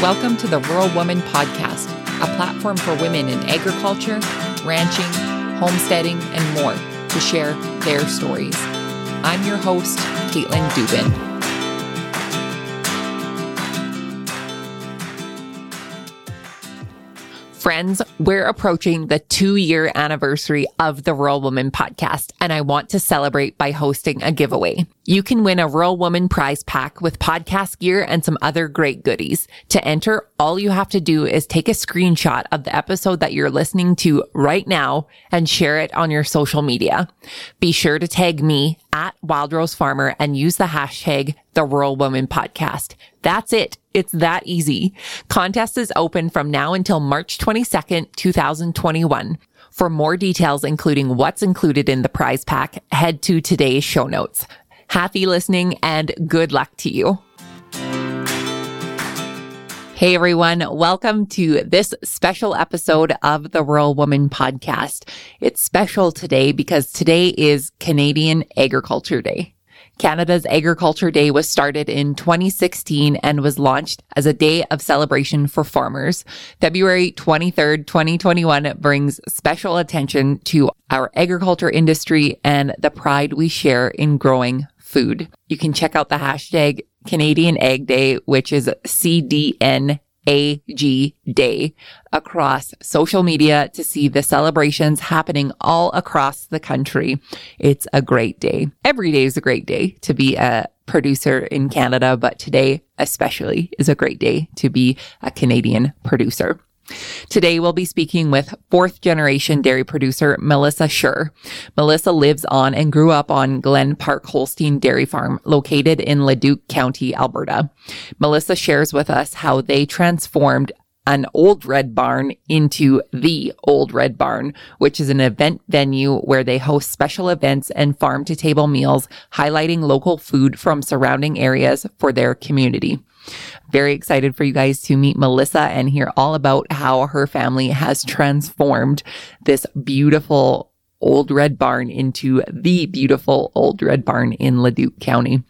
Welcome to the Rural Woman Podcast, a platform for women in agriculture, ranching, homesteading, and more to share their stories. I'm your host, Caitlin Dubin. Friends, we're approaching the two year anniversary of the Rural Woman podcast, and I want to celebrate by hosting a giveaway. You can win a Rural Woman prize pack with podcast gear and some other great goodies. To enter, all you have to do is take a screenshot of the episode that you're listening to right now and share it on your social media. Be sure to tag me at Wild Rose Farmer and use the hashtag the Rural Woman Podcast. That's it. It's that easy. Contest is open from now until March 22nd, 2021. For more details, including what's included in the prize pack, head to today's show notes. Happy listening and good luck to you. Hey everyone, welcome to this special episode of the Rural Woman podcast. It's special today because today is Canadian Agriculture Day. Canada's Agriculture Day was started in 2016 and was launched as a day of celebration for farmers. February 23rd, 2021 brings special attention to our agriculture industry and the pride we share in growing food. You can check out the hashtag Canadian Ag Day, which is CDN AG Day across social media to see the celebrations happening all across the country. It's a great day. Every day is a great day to be a producer in Canada, but today especially is a great day to be a Canadian producer. Today we'll be speaking with fourth generation dairy producer Melissa Schur. Melissa lives on and grew up on Glen Park Holstein Dairy Farm located in Leduc County, Alberta. Melissa shares with us how they transformed an old red barn into the old red barn, which is an event venue where they host special events and farm to table meals, highlighting local food from surrounding areas for their community. Very excited for you guys to meet Melissa and hear all about how her family has transformed this beautiful old red barn into the beautiful old red barn in Leduc County.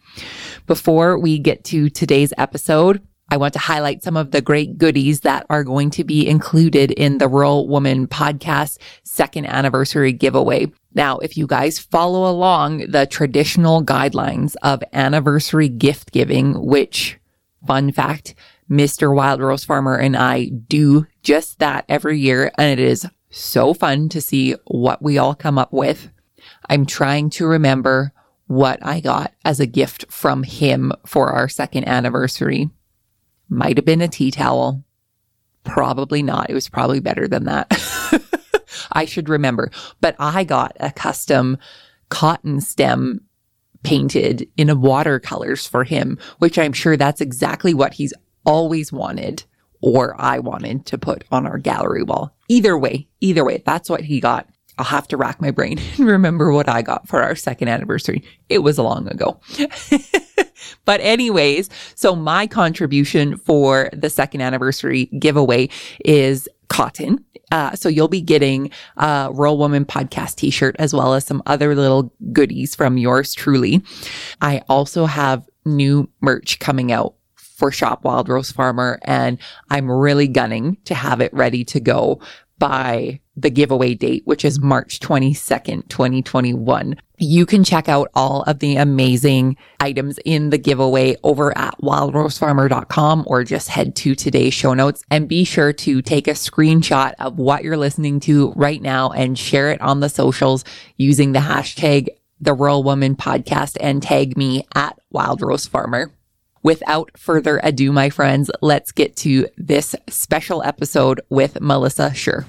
Before we get to today's episode, I want to highlight some of the great goodies that are going to be included in the Rural Woman podcast second anniversary giveaway. Now, if you guys follow along the traditional guidelines of anniversary gift giving, which Fun fact, Mr. Wild Rose Farmer and I do just that every year. And it is so fun to see what we all come up with. I'm trying to remember what I got as a gift from him for our second anniversary. Might have been a tea towel. Probably not. It was probably better than that. I should remember. But I got a custom cotton stem painted in a watercolors for him, which I'm sure that's exactly what he's always wanted or I wanted to put on our gallery wall. Either way, either way, that's what he got. I'll have to rack my brain and remember what I got for our second anniversary. It was long ago. but anyways, so my contribution for the second anniversary giveaway is cotton. Uh, so you'll be getting a Rural Woman podcast t-shirt as well as some other little goodies from yours truly. I also have new merch coming out for Shop Wild Rose Farmer and I'm really gunning to have it ready to go by the giveaway date, which is March 22nd, 2021. You can check out all of the amazing items in the giveaway over at wildrosefarmer.com or just head to today's show notes and be sure to take a screenshot of what you're listening to right now and share it on the socials using the hashtag the Rural Woman podcast and tag me at Wild Rose Farmer. Without further ado, my friends, let's get to this special episode with Melissa Schur.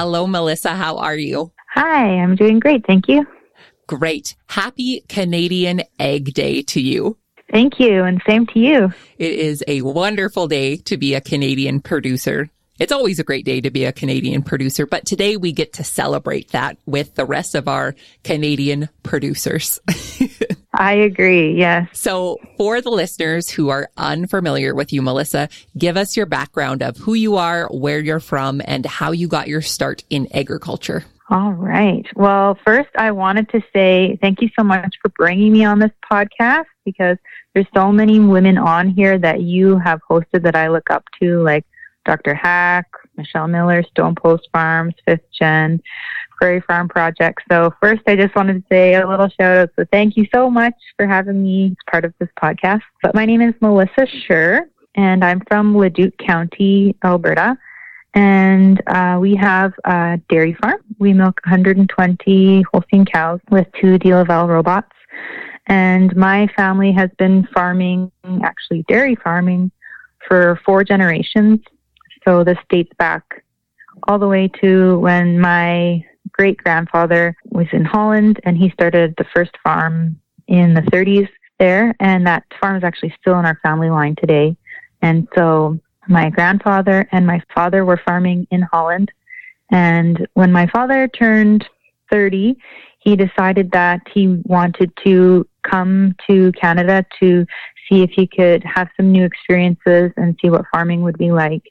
Hello, Melissa. How are you? Hi, I'm doing great. Thank you. Great. Happy Canadian Ag Day to you. Thank you. And same to you. It is a wonderful day to be a Canadian producer. It's always a great day to be a Canadian producer, but today we get to celebrate that with the rest of our Canadian producers. I agree. Yes. So for the listeners who are unfamiliar with you, Melissa, give us your background of who you are, where you're from, and how you got your start in agriculture. All right. Well, first, I wanted to say thank you so much for bringing me on this podcast because there's so many women on here that you have hosted that I look up to, like Dr. Hack, Michelle Miller, Stone Post Farms, Fifth Gen, Prairie Farm Project. So, first, I just wanted to say a little shout out. So, thank you so much for having me as part of this podcast. But my name is Melissa Schur, and I'm from Leduc County, Alberta. And uh, we have a dairy farm. We milk 120 Holstein cows with two DeLaval robots. And my family has been farming, actually dairy farming, for four generations. So this dates back all the way to when my great grandfather was in Holland and he started the first farm in the 30s there. And that farm is actually still in our family line today. And so my grandfather and my father were farming in Holland. And when my father turned 30, he decided that he wanted to come to Canada to see if he could have some new experiences and see what farming would be like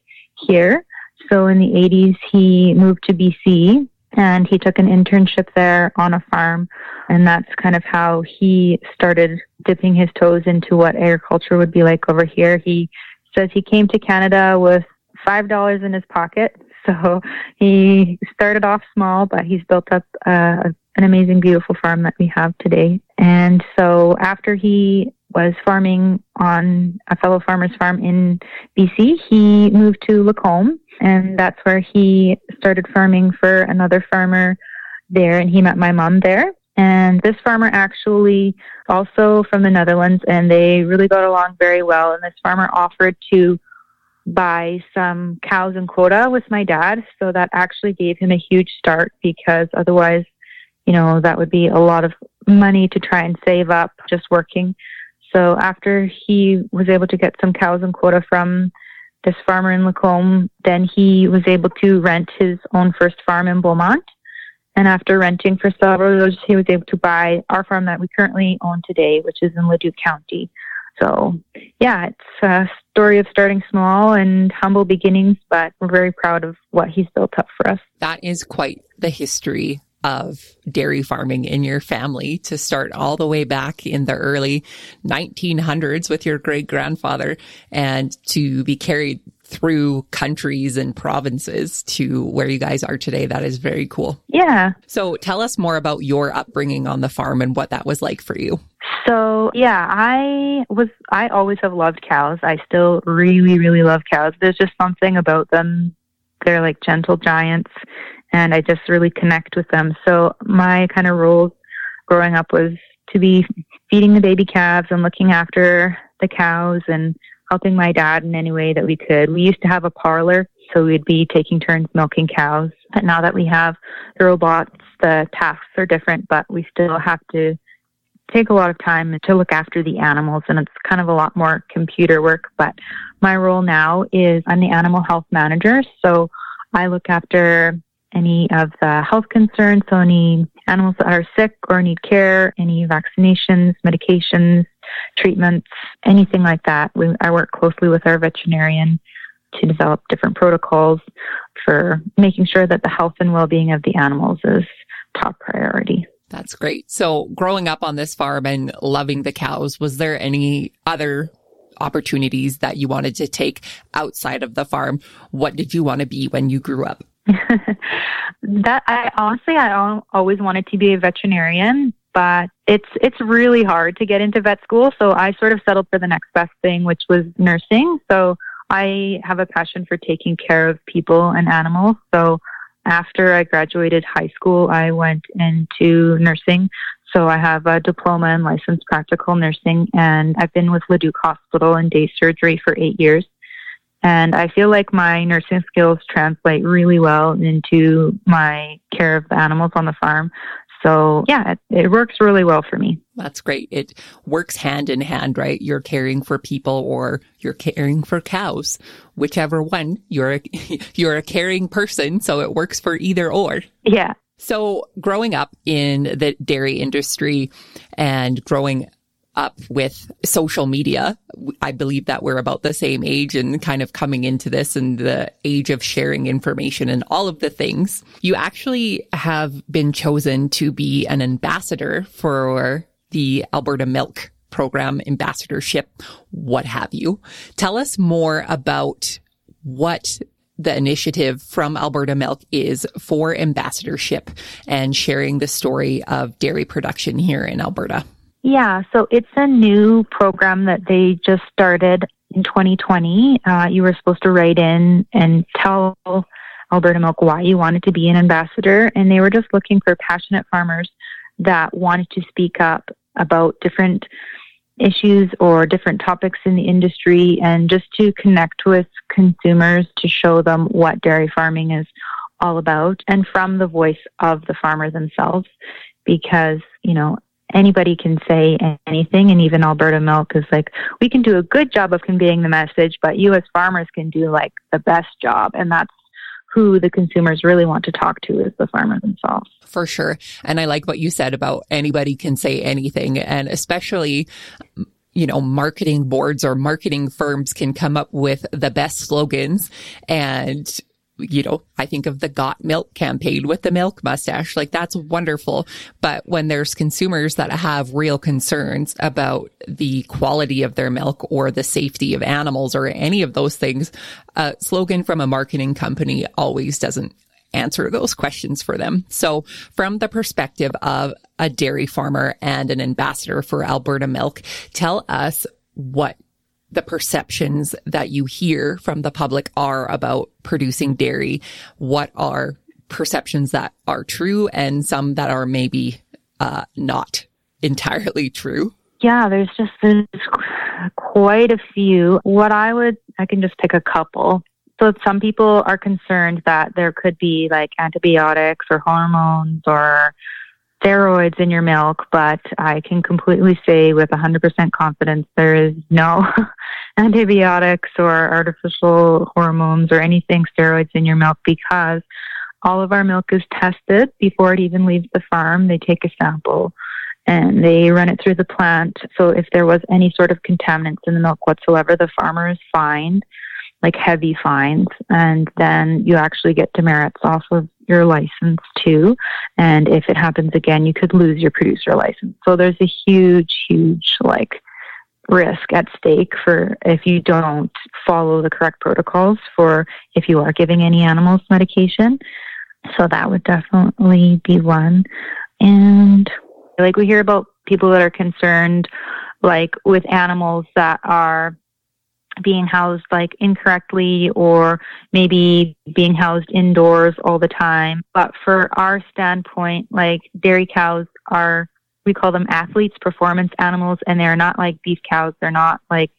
here. So in the 80s, he moved to BC and he took an internship there on a farm. And that's kind of how he started dipping his toes into what agriculture would be like over here. He says he came to Canada with five dollars in his pocket. So he started off small, but he's built up uh, an amazing, beautiful farm that we have today. And so after he was farming on a fellow farmer's farm in BC, he moved to Lacombe, and that's where he started farming for another farmer there, and he met my mom there. And this farmer actually also from the Netherlands, and they really got along very well. And this farmer offered to buy some cows and quota with my dad. So that actually gave him a huge start because otherwise, you know, that would be a lot of money to try and save up just working. So after he was able to get some cows and quota from this farmer in Lacombe, then he was able to rent his own first farm in Beaumont and after renting for several years, he was able to buy our farm that we currently own today, which is in Leduc County. So, yeah, it's a story of starting small and humble beginnings, but we're very proud of what he's built up for us. That is quite the history of dairy farming in your family to start all the way back in the early 1900s with your great grandfather and to be carried through countries and provinces to where you guys are today. That is very cool. Yeah. So tell us more about your upbringing on the farm and what that was like for you. So, yeah, I was, I always have loved cows. I still really, really love cows. There's just something about them. They're like gentle giants, and I just really connect with them. So, my kind of roles growing up was to be feeding the baby calves and looking after the cows and helping my dad in any way that we could. We used to have a parlor, so we'd be taking turns milking cows. But now that we have the robots, the tasks are different, but we still have to take a lot of time to look after the animals, and it's kind of a lot more computer work. But my role now is I'm the animal health manager, so I look after any of the health concerns, so any animals that are sick or need care, any vaccinations, medications, treatments, anything like that. We, I work closely with our veterinarian to develop different protocols for making sure that the health and well-being of the animals is top priority. That's great. So growing up on this farm and loving the cows, was there any other opportunities that you wanted to take outside of the farm? What did you want to be when you grew up? that I honestly I always wanted to be a veterinarian, but it's it's really hard to get into vet school. So I sort of settled for the next best thing, which was nursing. So I have a passion for taking care of people and animals. So after I graduated high school, I went into nursing. So I have a diploma in licensed practical nursing, and I've been with Leduc Hospital in day surgery for eight years. And I feel like my nursing skills translate really well into my care of the animals on the farm. So yeah, it, it, works really well for me. That's great. It works hand in hand, right? You're caring for people or you're caring for cows, whichever one you're, a, you're a caring person. So it works for either or. Yeah. So growing up in the dairy industry and growing up with social media. I believe that we're about the same age and kind of coming into this and the age of sharing information and all of the things. You actually have been chosen to be an ambassador for the Alberta Milk program, ambassadorship, what have you. Tell us more about what the initiative from Alberta Milk is for ambassadorship and sharing the story of dairy production here in Alberta. Yeah, so it's a new program that they just started in 2020. Uh, you were supposed to write in and tell Alberta Milk why you wanted to be an ambassador, and they were just looking for passionate farmers that wanted to speak up about different issues or different topics in the industry and just to connect with consumers to show them what dairy farming is all about and from the voice of the farmer themselves because, you know, anybody can say anything and even Alberta Milk is like we can do a good job of conveying the message but you as farmers can do like the best job and that's who the consumers really want to talk to is the farmer themselves. For sure. And I like what you said about anybody can say anything and especially you know, marketing boards or marketing firms can come up with the best slogans and you know, I think of the Got Milk campaign with the milk mustache. Like that's wonderful. But when there's consumers that have real concerns about the quality of their milk or the safety of animals or any of those things, a slogan from a marketing company always doesn't answer those questions for them. So from the perspective of a dairy farmer and an ambassador for Alberta Milk, tell us what the perceptions that you hear from the public are about producing dairy. What are perceptions that are true and some that are maybe uh, not entirely true? Yeah, there's just there's quite a few. What I would, I can just pick a couple. So some people are concerned that there could be like antibiotics or hormones or steroids in your milk, but I can completely say with 100% confidence there is no antibiotics or artificial hormones or anything steroids in your milk because all of our milk is tested before it even leaves the farm. They take a sample and they run it through the plant. So if there was any sort of contaminants in the milk whatsoever, the farmer is fined like heavy fines and then you actually get demerits off of your license too. And if it happens again you could lose your producer license. So there's a huge huge like risk at stake for if you don't follow the correct protocols for if you are giving any animals medication. So that would definitely be one. And like we hear about people that are concerned like with animals that are being housed like incorrectly or maybe being housed indoors all the time. But for our standpoint, like dairy cows are, we call them athletes, performance animals, and they're not like beef cows. They're not like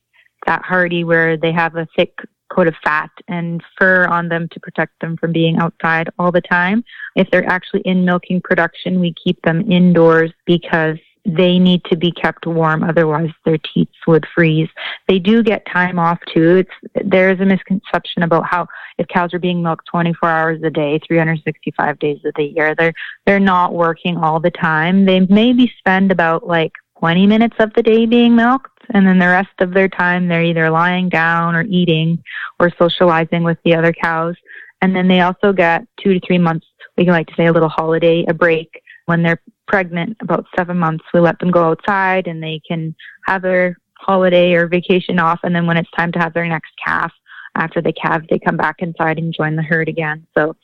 that hardy where they have a thick coat of fat and fur on them to protect them from being outside all the time. If they're actually in milking production, we keep them indoors because they need to be kept warm, otherwise their teats would freeze. They do get time off too. It's there is a misconception about how if cows are being milked 24 hours a day, 365 days of the year, they're they're not working all the time. They maybe spend about like 20 minutes of the day being milked, and then the rest of their time they're either lying down or eating or socializing with the other cows. And then they also get two to three months. We can like to say a little holiday, a break when they're pregnant about seven months, we let them go outside and they can have their holiday or vacation off. And then when it's time to have their next calf, after they calve, they come back inside and join the herd again. So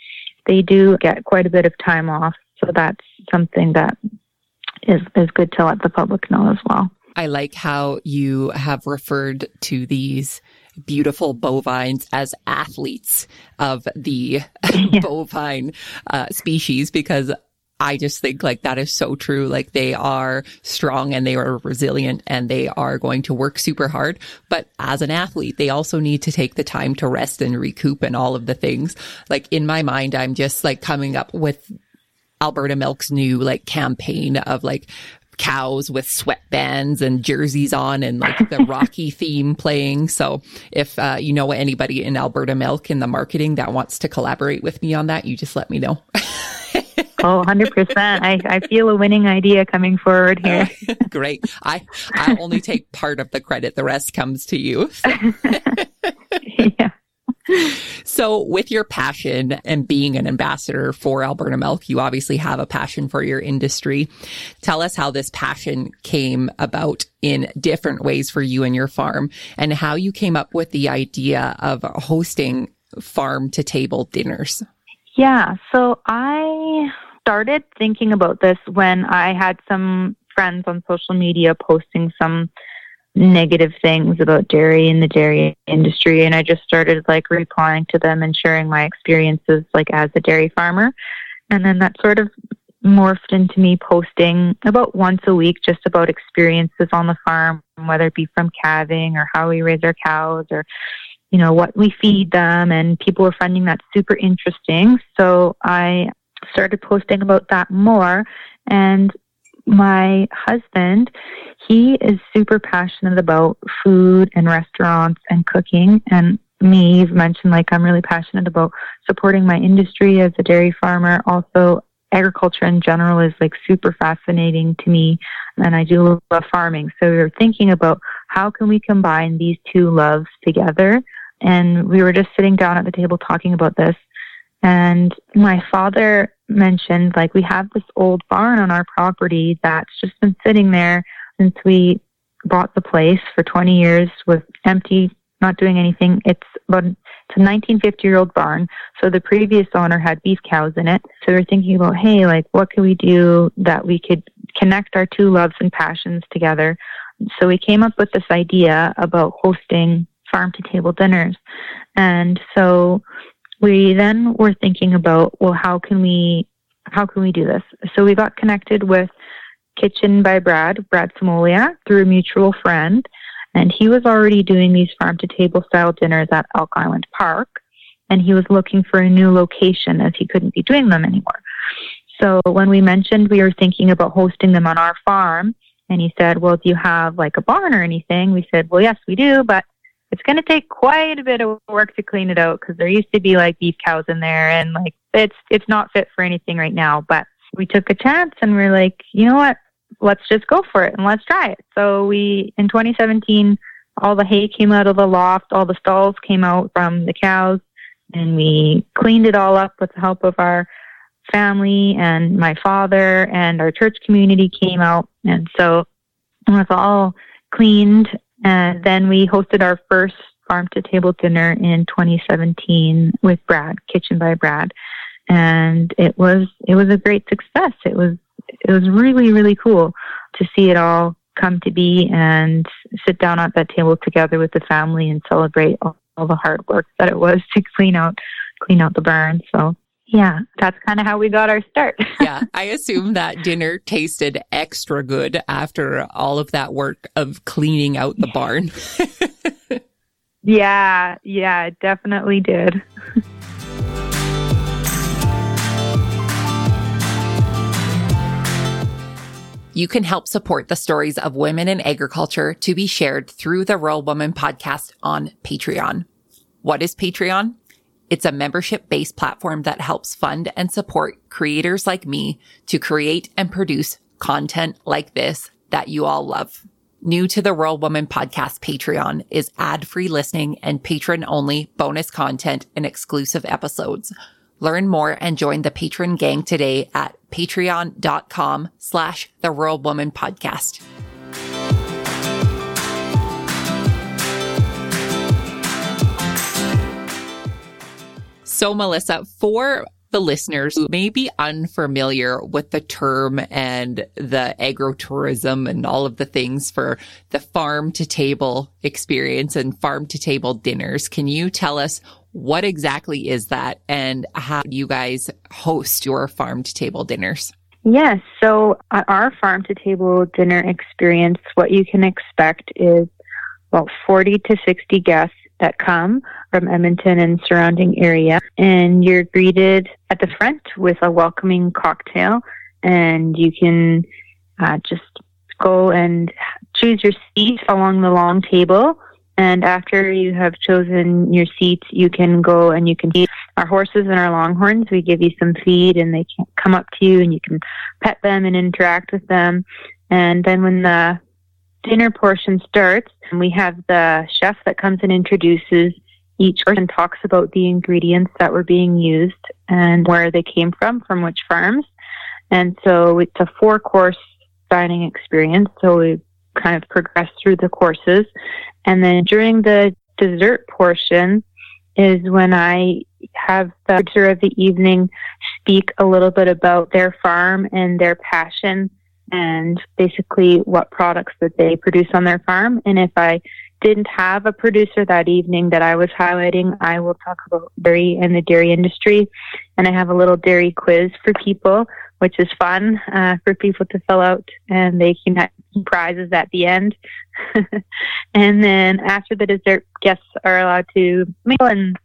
they do get quite a bit of time off. So that's something that is, is good to let the public know as well. I like how you have referred to these beautiful bovines as athletes of the yeah. bovine uh, species because I just think like that is so true. Like they are strong and they are resilient and they are going to work super hard. But as an athlete, they also need to take the time to rest and recoup and all of the things. Like in my mind, I'm just like coming up with Alberta Milk's new like campaign of like cows with sweatbands and jerseys on and like the Rocky theme playing. So if uh, you know anybody in Alberta Milk in the marketing that wants to collaborate with me on that, you just let me know. Oh, 100%. I, I feel a winning idea coming forward here. Great. I, I only take part of the credit. The rest comes to you. yeah. So, with your passion and being an ambassador for Alberta Milk, you obviously have a passion for your industry. Tell us how this passion came about in different ways for you and your farm and how you came up with the idea of hosting farm to table dinners. Yeah. So, I started thinking about this when I had some friends on social media posting some negative things about dairy and the dairy industry and I just started like replying to them and sharing my experiences like as a dairy farmer. And then that sort of morphed into me posting about once a week just about experiences on the farm, whether it be from calving or how we raise our cows or you know what we feed them and people were finding that super interesting. So I started posting about that more and my husband, he is super passionate about food and restaurants and cooking. And me, you've mentioned like I'm really passionate about supporting my industry as a dairy farmer. Also, agriculture in general is like super fascinating to me. And I do love farming. So we were thinking about how can we combine these two loves together. And we were just sitting down at the table talking about this. And my father mentioned, like, we have this old barn on our property that's just been sitting there since we bought the place for 20 years with empty, not doing anything. It's about it's a 1950 year old barn. So the previous owner had beef cows in it. So we are thinking about, hey, like, what can we do that we could connect our two loves and passions together? So we came up with this idea about hosting farm to table dinners. And so we then were thinking about, well, how can we, how can we do this? So we got connected with Kitchen by Brad, Brad Smoliak, through a mutual friend. And he was already doing these farm to table style dinners at Elk Island Park. And he was looking for a new location as he couldn't be doing them anymore. So when we mentioned we were thinking about hosting them on our farm, and he said, Well, do you have like a barn or anything? We said, Well, yes, we do, but it's going to take quite a bit of work to clean it out because there used to be like beef cows in there and like it's it's not fit for anything right now but we took a chance and we're like you know what? Let's just go for it and let's try it. So we in 2017 all the hay came out of the loft all the stalls came out from the cows and we cleaned it all up with the help of our family and my father and our church community came out and so it was all cleaned and then we hosted our first farm to table dinner in 2017 with Brad, Kitchen by Brad. And it was it was a great success. It was it was really really cool to see it all come to be and sit down at that table together with the family and celebrate all, all the hard work that it was to clean out clean out the barn. So yeah, that's kind of how we got our start. yeah, I assume that dinner tasted extra good after all of that work of cleaning out the barn. yeah, yeah, it definitely did. You can help support the stories of women in agriculture to be shared through the Rural Woman podcast on Patreon. What is Patreon? It's a membership based platform that helps fund and support creators like me to create and produce content like this that you all love. New to the Rural Woman podcast Patreon is ad free listening and patron only bonus content and exclusive episodes. Learn more and join the patron gang today at patreon.com slash the Rural Woman podcast. So, Melissa, for the listeners who may be unfamiliar with the term and the agrotourism and all of the things for the farm to table experience and farm to table dinners, can you tell us what exactly is that and how you guys host your farm to table dinners? Yes. So, uh, our farm to table dinner experience, what you can expect is about 40 to 60 guests that come from Edmonton and surrounding area. And you're greeted at the front with a welcoming cocktail, and you can uh, just go and choose your seat along the long table. And after you have chosen your seat, you can go and you can feed our horses and our longhorns. We give you some feed and they can come up to you and you can pet them and interact with them. And then when the dinner portion starts, and we have the chef that comes and introduces each person talks about the ingredients that were being used and where they came from, from which farms. And so it's a four course dining experience. So we kind of progress through the courses. And then during the dessert portion is when I have the producer of the evening speak a little bit about their farm and their passion and basically what products that they produce on their farm. And if I didn't have a producer that evening that I was highlighting, I will talk about dairy and the dairy industry. And I have a little dairy quiz for people, which is fun uh, for people to fill out, and they can have prizes at the end. and then after the dessert, guests are allowed to mingle and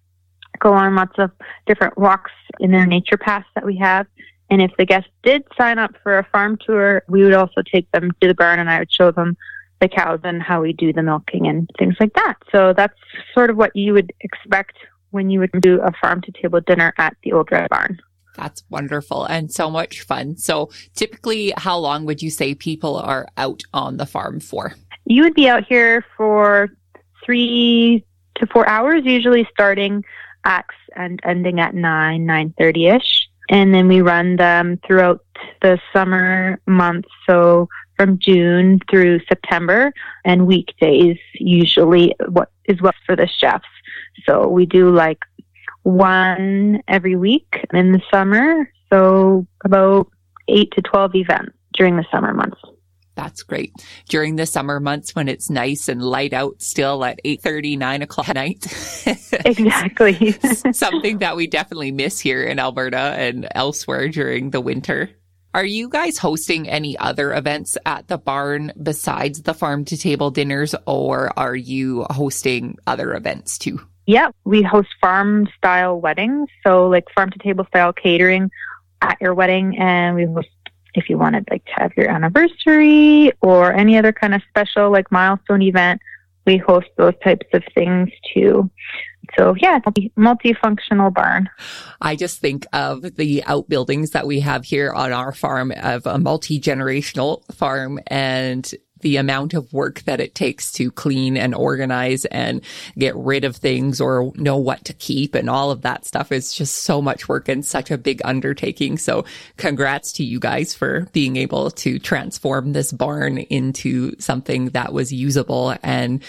go on lots of different walks in their nature paths that we have. And if the guests did sign up for a farm tour, we would also take them to the barn and I would show them the cows and how we do the milking and things like that. So that's sort of what you would expect when you would do a farm to table dinner at the Old Red Barn. That's wonderful and so much fun. So typically, how long would you say people are out on the farm for? You would be out here for three to four hours, usually starting at and ending at nine, nine thirty ish. And then we run them throughout the summer months. So from June through September, and weekdays usually what is what for the chefs. So we do like one every week in the summer. So about eight to 12 events during the summer months. That's great. During the summer months when it's nice and light out still at 8 30, 9 o'clock at night. exactly. Something that we definitely miss here in Alberta and elsewhere during the winter. Are you guys hosting any other events at the barn besides the farm to table dinners, or are you hosting other events too? Yeah, we host farm style weddings. So, like farm to table style catering at your wedding, and we host if you wanted like to have your anniversary or any other kind of special like milestone event we host those types of things too. So yeah, multifunctional barn. I just think of the outbuildings that we have here on our farm of a multi-generational farm and the amount of work that it takes to clean and organize and get rid of things or know what to keep and all of that stuff is just so much work and such a big undertaking. So congrats to you guys for being able to transform this barn into something that was usable and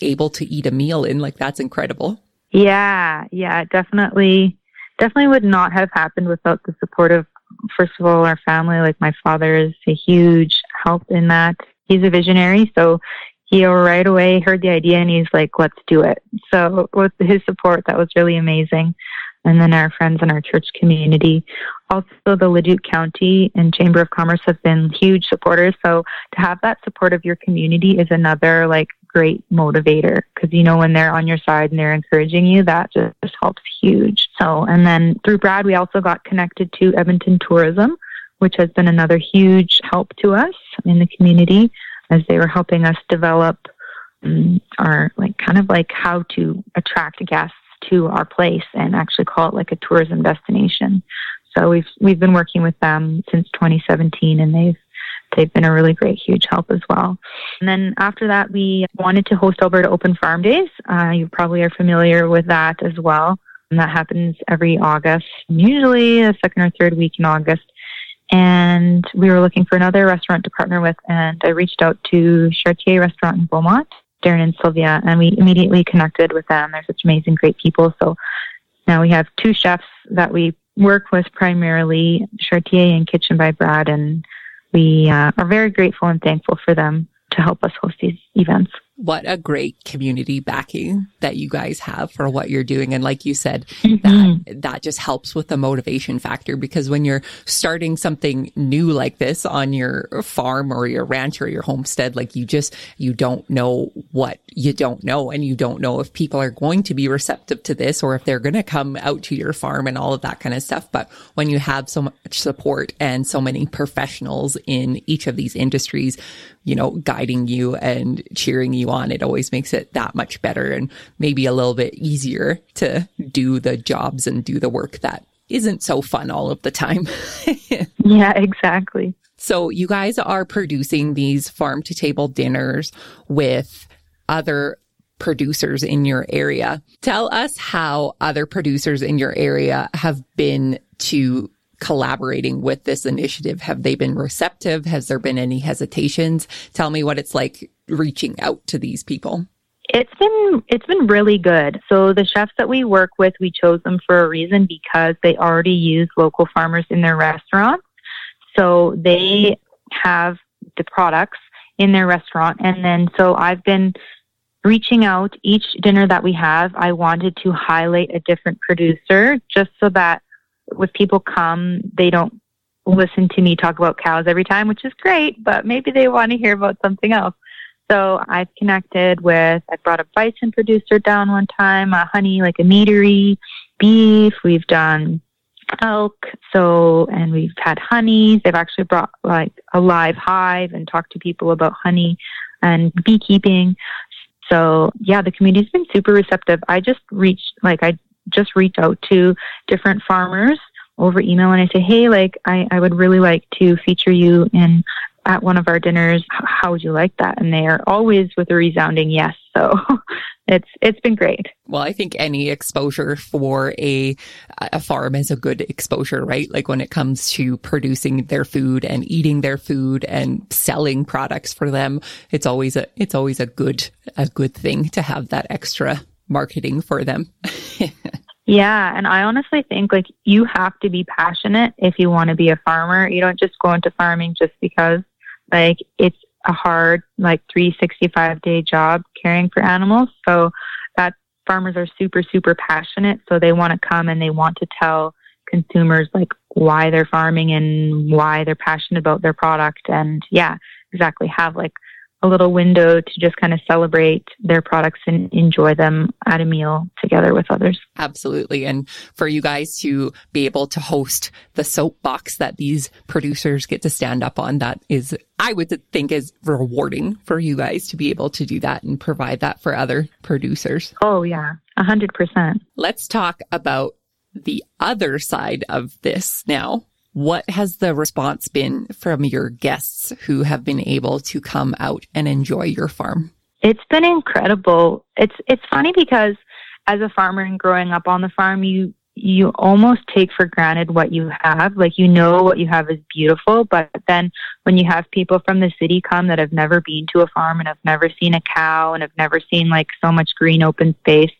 able to eat a meal in. Like that's incredible. Yeah. Yeah, definitely. Definitely would not have happened without the support of first of all, our family, like my father is a huge help in that he's a visionary. So he right away heard the idea and he's like, let's do it. So with his support, that was really amazing. And then our friends in our church community. Also, the Leduc County and Chamber of Commerce have been huge supporters. So to have that support of your community is another like great motivator because you know when they're on your side and they're encouraging you, that just helps huge. So, and then through Brad, we also got connected to Edmonton Tourism which has been another huge help to us in the community as they were helping us develop um, our like kind of like how to attract guests to our place and actually call it like a tourism destination. So we've we've been working with them since 2017 and they've they've been a really great huge help as well. And then after that we wanted to host Alberta Open Farm Days. Uh, you probably are familiar with that as well. And that happens every August, usually the second or third week in August and we were looking for another restaurant to partner with. And I reached out to Chartier Restaurant in Beaumont, Darren and Sylvia, and we immediately connected with them. They're such amazing, great people. So now we have two chefs that we work with primarily, Chartier and Kitchen by Brad, and we uh, are very grateful and thankful for them to help us host these events what a great community backing that you guys have for what you're doing. And like you said, mm-hmm. that, that just helps with the motivation factor because when you're starting something new like this on your farm or your ranch or your homestead, like you just, you don't know what you don't know. And you don't know if people are going to be receptive to this or if they're going to come out to your farm and all of that kind of stuff. But when you have so much support and so many professionals in each of these industries, you know, guiding you and cheering you you on, it always makes it that much better and maybe a little bit easier to do the jobs and do the work that isn't so fun all of the time. yeah, exactly. So you guys are producing these farm to table dinners with other producers in your area. Tell us how other producers in your area have been to collaborating with this initiative. Have they been receptive? Has there been any hesitations? Tell me what it's like reaching out to these people. It's been it's been really good. So the chefs that we work with, we chose them for a reason because they already use local farmers in their restaurants. So they have the products in their restaurant and then so I've been reaching out each dinner that we have, I wanted to highlight a different producer just so that if people come, they don't listen to me talk about cows every time, which is great, but maybe they want to hear about something else. So I've connected with, I brought a bison producer down one time, a honey, like a meadery, beef. We've done elk. So, and we've had honeys. They've actually brought like a live hive and talked to people about honey and beekeeping. So yeah, the community's been super receptive. I just reached, like, I just reach out to different farmers over email and I say, hey, like, I, I would really like to feature you in at one of our dinners. How would you like that? And they are always with a resounding yes. So it's it's been great. Well, I think any exposure for a a farm is a good exposure, right? Like when it comes to producing their food and eating their food and selling products for them, it's always a it's always a good a good thing to have that extra marketing for them. yeah, and I honestly think like you have to be passionate if you want to be a farmer. You don't just go into farming just because like it's a hard like 365 day job caring for animals. So that farmers are super super passionate so they want to come and they want to tell consumers like why they're farming and why they're passionate about their product and yeah, exactly have like a little window to just kind of celebrate their products and enjoy them at a meal together with others. Absolutely. And for you guys to be able to host the soapbox that these producers get to stand up on, that is, I would think is rewarding for you guys to be able to do that and provide that for other producers. Oh, yeah. A hundred percent. Let's talk about the other side of this now. What has the response been from your guests who have been able to come out and enjoy your farm? It's been incredible. It's it's funny because as a farmer and growing up on the farm, you you almost take for granted what you have. Like you know what you have is beautiful, but then when you have people from the city come that have never been to a farm and have never seen a cow and have never seen like so much green open space,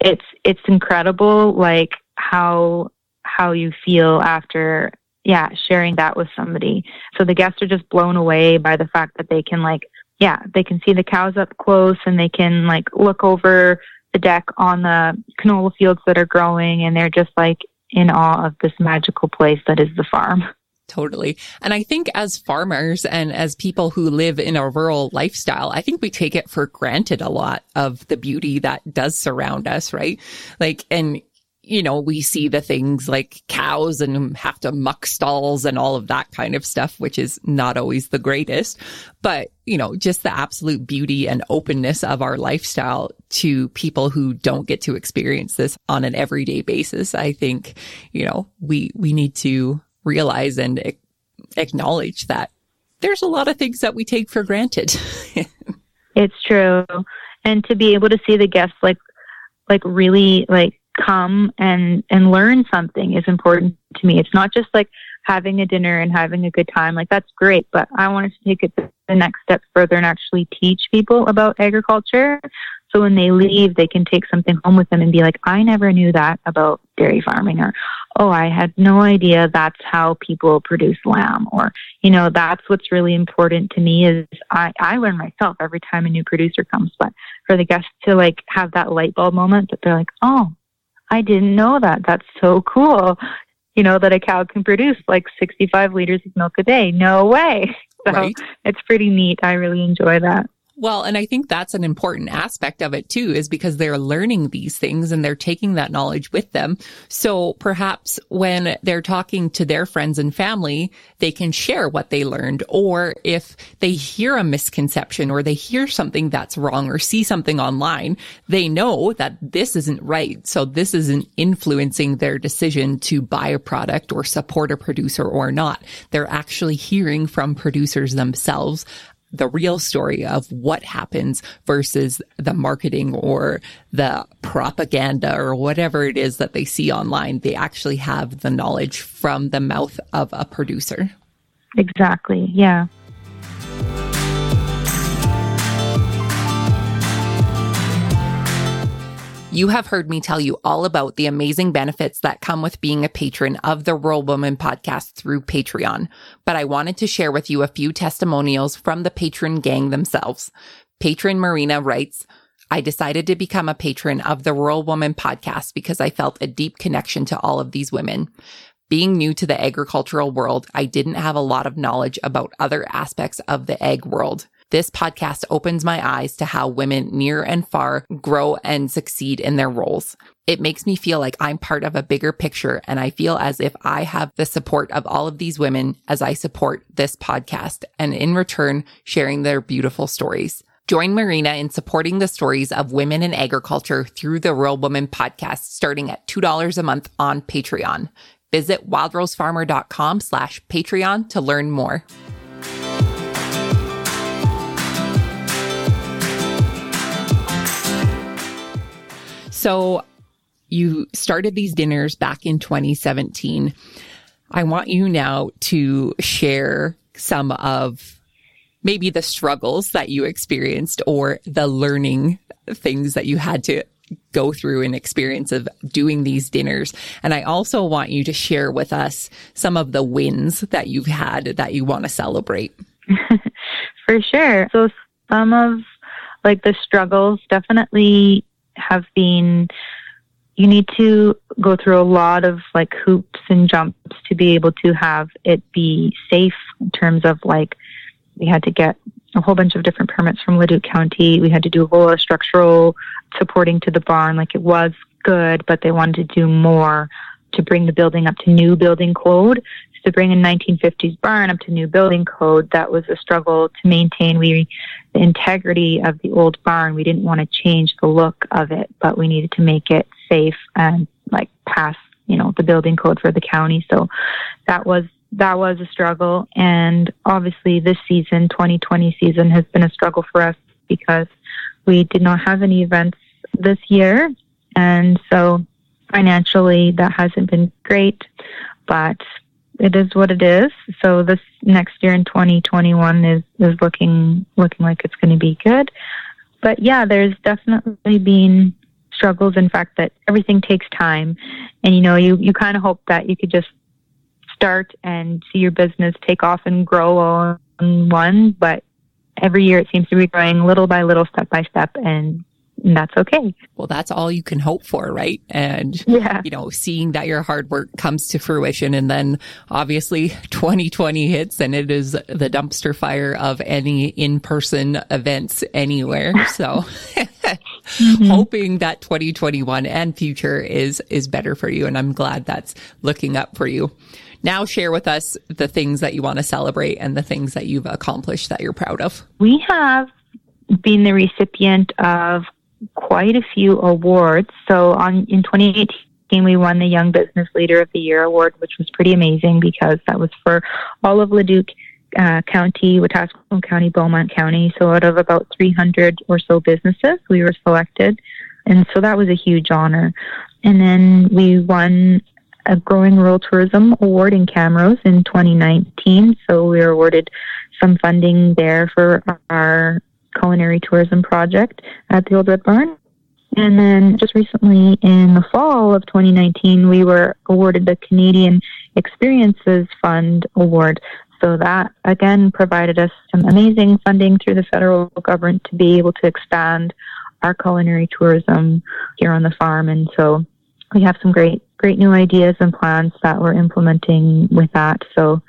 it's it's incredible like how how you feel after yeah, sharing that with somebody. So the guests are just blown away by the fact that they can like, yeah, they can see the cows up close and they can like look over the deck on the canola fields that are growing and they're just like in awe of this magical place that is the farm. Totally. And I think as farmers and as people who live in a rural lifestyle, I think we take it for granted a lot of the beauty that does surround us, right? Like, and you know, we see the things like cows and have to muck stalls and all of that kind of stuff, which is not always the greatest. But, you know, just the absolute beauty and openness of our lifestyle to people who don't get to experience this on an everyday basis. I think, you know, we, we need to realize and acknowledge that there's a lot of things that we take for granted. it's true. And to be able to see the guests like, like really like come and and learn something is important to me. It's not just like having a dinner and having a good time. Like that's great, but I wanted to take it the next step further and actually teach people about agriculture. So when they leave, they can take something home with them and be like, I never knew that about dairy farming or, oh, I had no idea that's how people produce lamb or, you know, that's what's really important to me is I, I learn myself every time a new producer comes, but for the guests to like have that light bulb moment that they're like, oh, I didn't know that. That's so cool. You know, that a cow can produce like 65 liters of milk a day. No way. So right. it's pretty neat. I really enjoy that. Well, and I think that's an important aspect of it too, is because they're learning these things and they're taking that knowledge with them. So perhaps when they're talking to their friends and family, they can share what they learned. Or if they hear a misconception or they hear something that's wrong or see something online, they know that this isn't right. So this isn't influencing their decision to buy a product or support a producer or not. They're actually hearing from producers themselves the real story of what happens versus the marketing or the propaganda or whatever it is that they see online. They actually have the knowledge from the mouth of a producer. Exactly. Yeah. You have heard me tell you all about the amazing benefits that come with being a patron of the Rural Woman podcast through Patreon, but I wanted to share with you a few testimonials from the patron gang themselves. Patron Marina writes, I decided to become a patron of the Rural Woman podcast because I felt a deep connection to all of these women. Being new to the agricultural world, I didn't have a lot of knowledge about other aspects of the ag world. This podcast opens my eyes to how women near and far grow and succeed in their roles. It makes me feel like I'm part of a bigger picture and I feel as if I have the support of all of these women as I support this podcast and in return sharing their beautiful stories. Join Marina in supporting the stories of women in agriculture through the Rural Woman podcast starting at $2 a month on Patreon. Visit wildrosefarmer.com slash Patreon to learn more. So you started these dinners back in 2017. I want you now to share some of maybe the struggles that you experienced or the learning things that you had to go through and experience of doing these dinners. And I also want you to share with us some of the wins that you've had that you want to celebrate. For sure. So some of like the struggles definitely have been you need to go through a lot of like hoops and jumps to be able to have it be safe in terms of like we had to get a whole bunch of different permits from Leduc County. We had to do a whole lot of structural supporting to the barn. Like it was good, but they wanted to do more to bring the building up to new building code to bring a 1950s barn up to new building code, that was a struggle to maintain we the integrity of the old barn. We didn't want to change the look of it, but we needed to make it safe and like pass, you know, the building code for the county. So that was that was a struggle. And obviously this season, 2020 season has been a struggle for us because we did not have any events this year. And so financially that hasn't been great, but it is what it is. So this next year in 2021 is is looking looking like it's going to be good. But yeah, there's definitely been struggles. In fact, that everything takes time, and you know, you you kind of hope that you could just start and see your business take off and grow in one. But every year it seems to be growing little by little, step by step, and that's okay. Well, that's all you can hope for, right? And, yeah. you know, seeing that your hard work comes to fruition. And then obviously 2020 hits and it is the dumpster fire of any in-person events anywhere. So mm-hmm. hoping that 2021 and future is, is better for you. And I'm glad that's looking up for you. Now share with us the things that you want to celebrate and the things that you've accomplished that you're proud of. We have been the recipient of quite a few awards. So on in 2018, we won the Young Business Leader of the Year award, which was pretty amazing because that was for all of Leduc uh, County, Wetaskiwin County, Beaumont County. So out of about 300 or so businesses, we were selected, and so that was a huge honor. And then we won a Growing Rural Tourism Award in Camrose in 2019. So we were awarded some funding there for our culinary tourism project at the Old Red Barn. And then just recently in the fall of 2019, we were awarded the Canadian Experiences Fund Award. So that again provided us some amazing funding through the federal government to be able to expand our culinary tourism here on the farm. And so we have some great, great new ideas and plans that we're implementing with that. So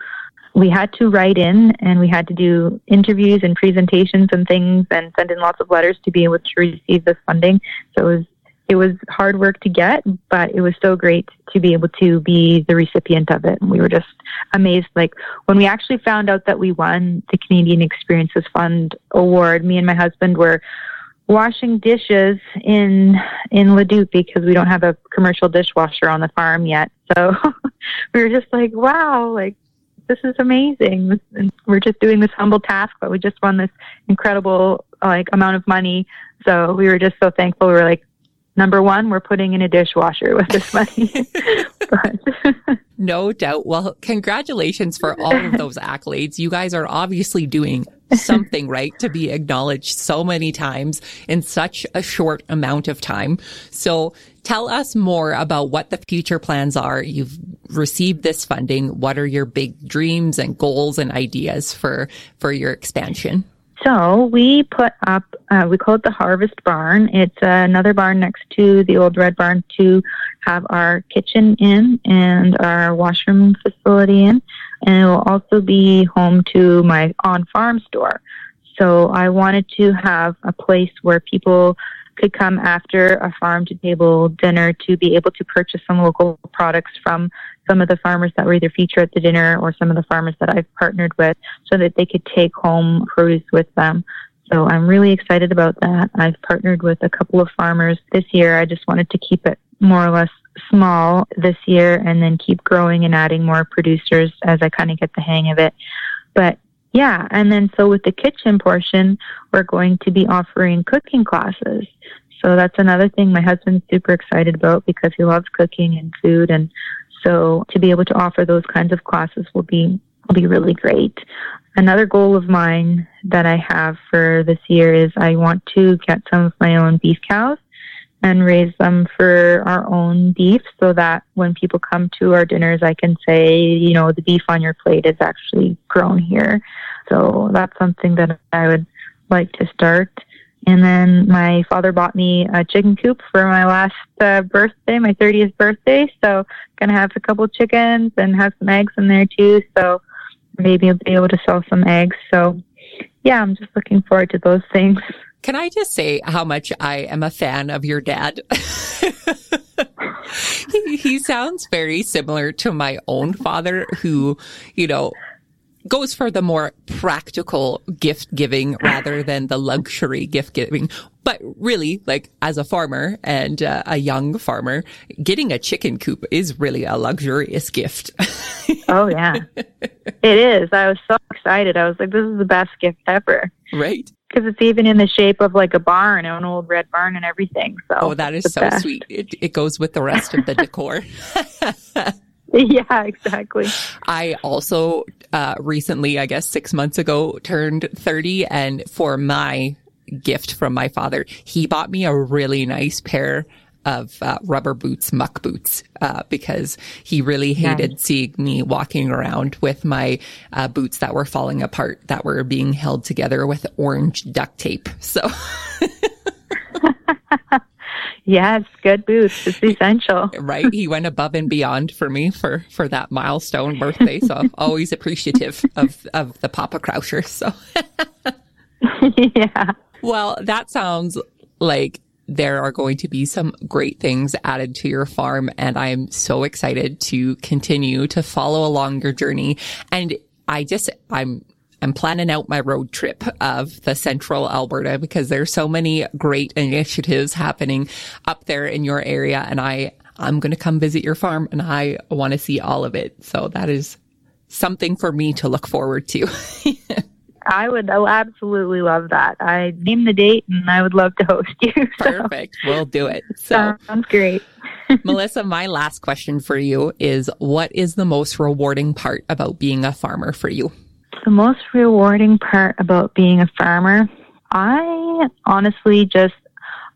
we had to write in and we had to do interviews and presentations and things and send in lots of letters to be able to receive this funding. So it was it was hard work to get, but it was so great to be able to be the recipient of it. And we were just amazed. Like when we actually found out that we won the Canadian Experiences Fund award, me and my husband were washing dishes in in Leduc because we don't have a commercial dishwasher on the farm yet. So we were just like, wow, like this is amazing. And we're just doing this humble task, but we just won this incredible like amount of money. So we were just so thankful. We were like, number one, we're putting in a dishwasher with this money. no doubt. Well, congratulations for all of those accolades. You guys are obviously doing something right to be acknowledged so many times in such a short amount of time. So tell us more about what the future plans are. You've received this funding. What are your big dreams and goals and ideas for, for your expansion? So we put up, uh, we call it the Harvest Barn. It's uh, another barn next to the old Red Barn to have our kitchen in and our washroom facility in. And it will also be home to my on farm store. So I wanted to have a place where people could come after a farm to table dinner to be able to purchase some local products from some of the farmers that were either featured at the dinner or some of the farmers that I've partnered with so that they could take home produce with them. So I'm really excited about that. I've partnered with a couple of farmers this year. I just wanted to keep it more or less small this year and then keep growing and adding more producers as I kind of get the hang of it. But yeah, and then so with the kitchen portion, we're going to be offering cooking classes. So that's another thing my husband's super excited about because he loves cooking and food and so to be able to offer those kinds of classes will be will be really great. Another goal of mine that I have for this year is I want to get some of my own beef cows and raise them for our own beef so that when people come to our dinners, I can say, you know, the beef on your plate is actually grown here. So that's something that I would like to start. And then my father bought me a chicken coop for my last uh, birthday, my 30th birthday. So gonna have a couple chickens and have some eggs in there too. So maybe I'll be able to sell some eggs. So yeah, I'm just looking forward to those things. Can I just say how much I am a fan of your dad? he, he sounds very similar to my own father who, you know, goes for the more practical gift giving rather than the luxury gift giving. But really, like as a farmer and uh, a young farmer, getting a chicken coop is really a luxurious gift. oh yeah, it is. I was so excited. I was like, this is the best gift ever. Right. Because it's even in the shape of like a barn, an old red barn and everything. So oh, that is so best. sweet. It, it goes with the rest of the decor. Yeah, exactly. I also uh, recently, I guess six months ago, turned 30. And for my gift from my father, he bought me a really nice pair of uh, rubber boots, muck boots, uh, because he really hated seeing me walking around with my uh, boots that were falling apart, that were being held together with orange duct tape. So. Yes, good boots. It's essential. right. He went above and beyond for me for, for that milestone birthday. So I'm always appreciative of, of the Papa Croucher. So yeah. Well, that sounds like there are going to be some great things added to your farm. And I'm so excited to continue to follow along your journey. And I just, I'm I'm planning out my road trip of the central Alberta because there's so many great initiatives happening up there in your area. And I, I'm going to come visit your farm and I want to see all of it. So that is something for me to look forward to. I would I'll absolutely love that. I name the date and I would love to host you. So. Perfect. We'll do it. So sounds great. Melissa, my last question for you is what is the most rewarding part about being a farmer for you? the most rewarding part about being a farmer, I honestly just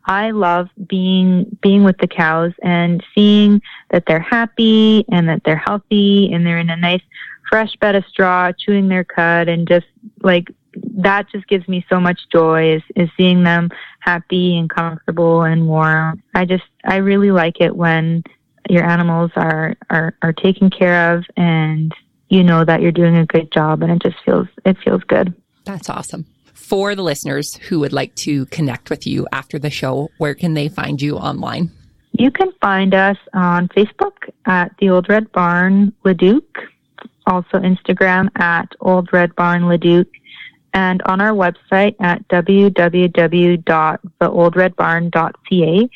I love being being with the cows and seeing that they're happy and that they're healthy and they're in a nice fresh bed of straw chewing their cud and just like that just gives me so much joy is, is seeing them happy and comfortable and warm. I just I really like it when your animals are, are, are taken care of and you know that you're doing a good job and it just feels it feels good. That's awesome. For the listeners who would like to connect with you after the show, where can they find you online? You can find us on Facebook at the Old Red Barn Leduc, also Instagram at Old Red Barn Leduc, and on our website at www.theoldredbarn.ca.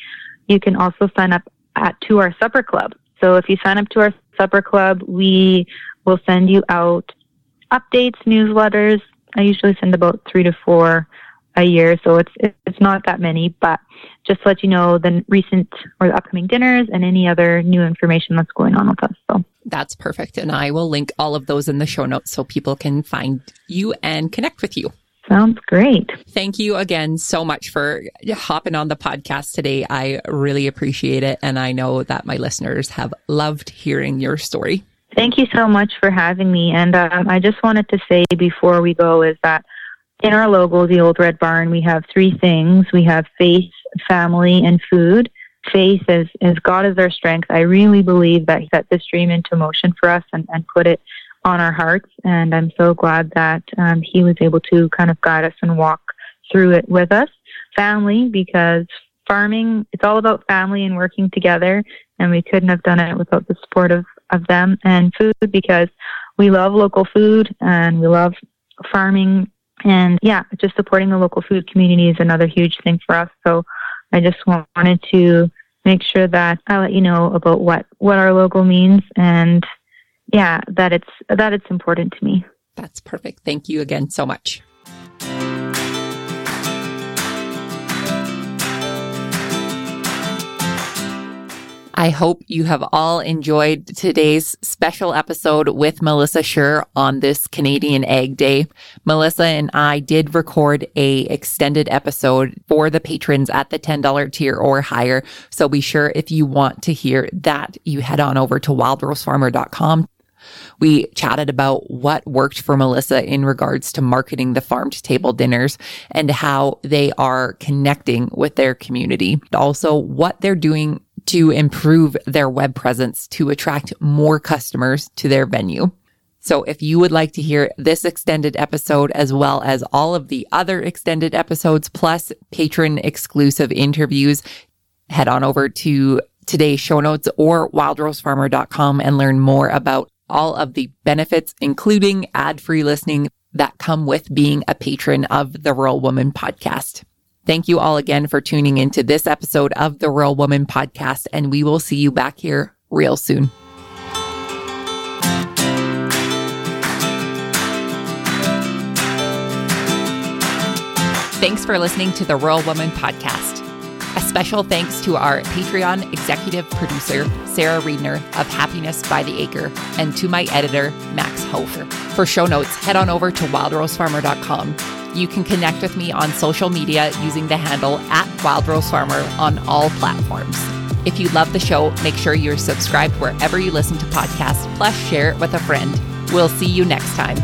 You can also sign up at to our supper club. So if you sign up to our supper club, we will send you out updates, newsletters. I usually send about three to four a year, so it's it's not that many, but just to let you know the recent or the upcoming dinners and any other new information that's going on with us. So that's perfect, and I will link all of those in the show notes so people can find you and connect with you. Sounds great. Thank you again so much for hopping on the podcast today. I really appreciate it, and I know that my listeners have loved hearing your story. Thank you so much for having me. And um, I just wanted to say before we go is that in our logo, the Old Red Barn, we have three things. We have faith, family, and food. Faith is, is God is our strength. I really believe that He set this dream into motion for us and, and put it on our hearts. And I'm so glad that um, He was able to kind of guide us and walk through it with us. Family, because farming, it's all about family and working together. And we couldn't have done it without the support of, of them. And food, because we love local food and we love farming and yeah, just supporting the local food community is another huge thing for us. So I just wanted to make sure that I let you know about what, what our logo means and yeah, that it's, that it's important to me. That's perfect. Thank you again so much. I hope you have all enjoyed today's special episode with Melissa Schur on this Canadian Ag Day. Melissa and I did record a extended episode for the patrons at the $10 tier or higher. So be sure if you want to hear that, you head on over to wildrosefarmer.com we chatted about what worked for Melissa in regards to marketing the farm to table dinners and how they are connecting with their community. Also, what they're doing to improve their web presence to attract more customers to their venue. So if you would like to hear this extended episode as well as all of the other extended episodes plus patron exclusive interviews, head on over to today's show notes or wildrosefarmer.com and learn more about all of the benefits, including ad free listening that come with being a patron of the Rural Woman podcast. Thank you all again for tuning into this episode of the Rural Woman podcast, and we will see you back here real soon. Thanks for listening to the Rural Woman podcast. A special thanks to our Patreon executive producer, Sarah Reedner of Happiness by the Acre, and to my editor, Max Hofer. For show notes, head on over to wildrosefarmer.com you can connect with me on social media using the handle at Wild Rose Farmer on all platforms. If you love the show, make sure you're subscribed wherever you listen to podcasts, plus share it with a friend. We'll see you next time.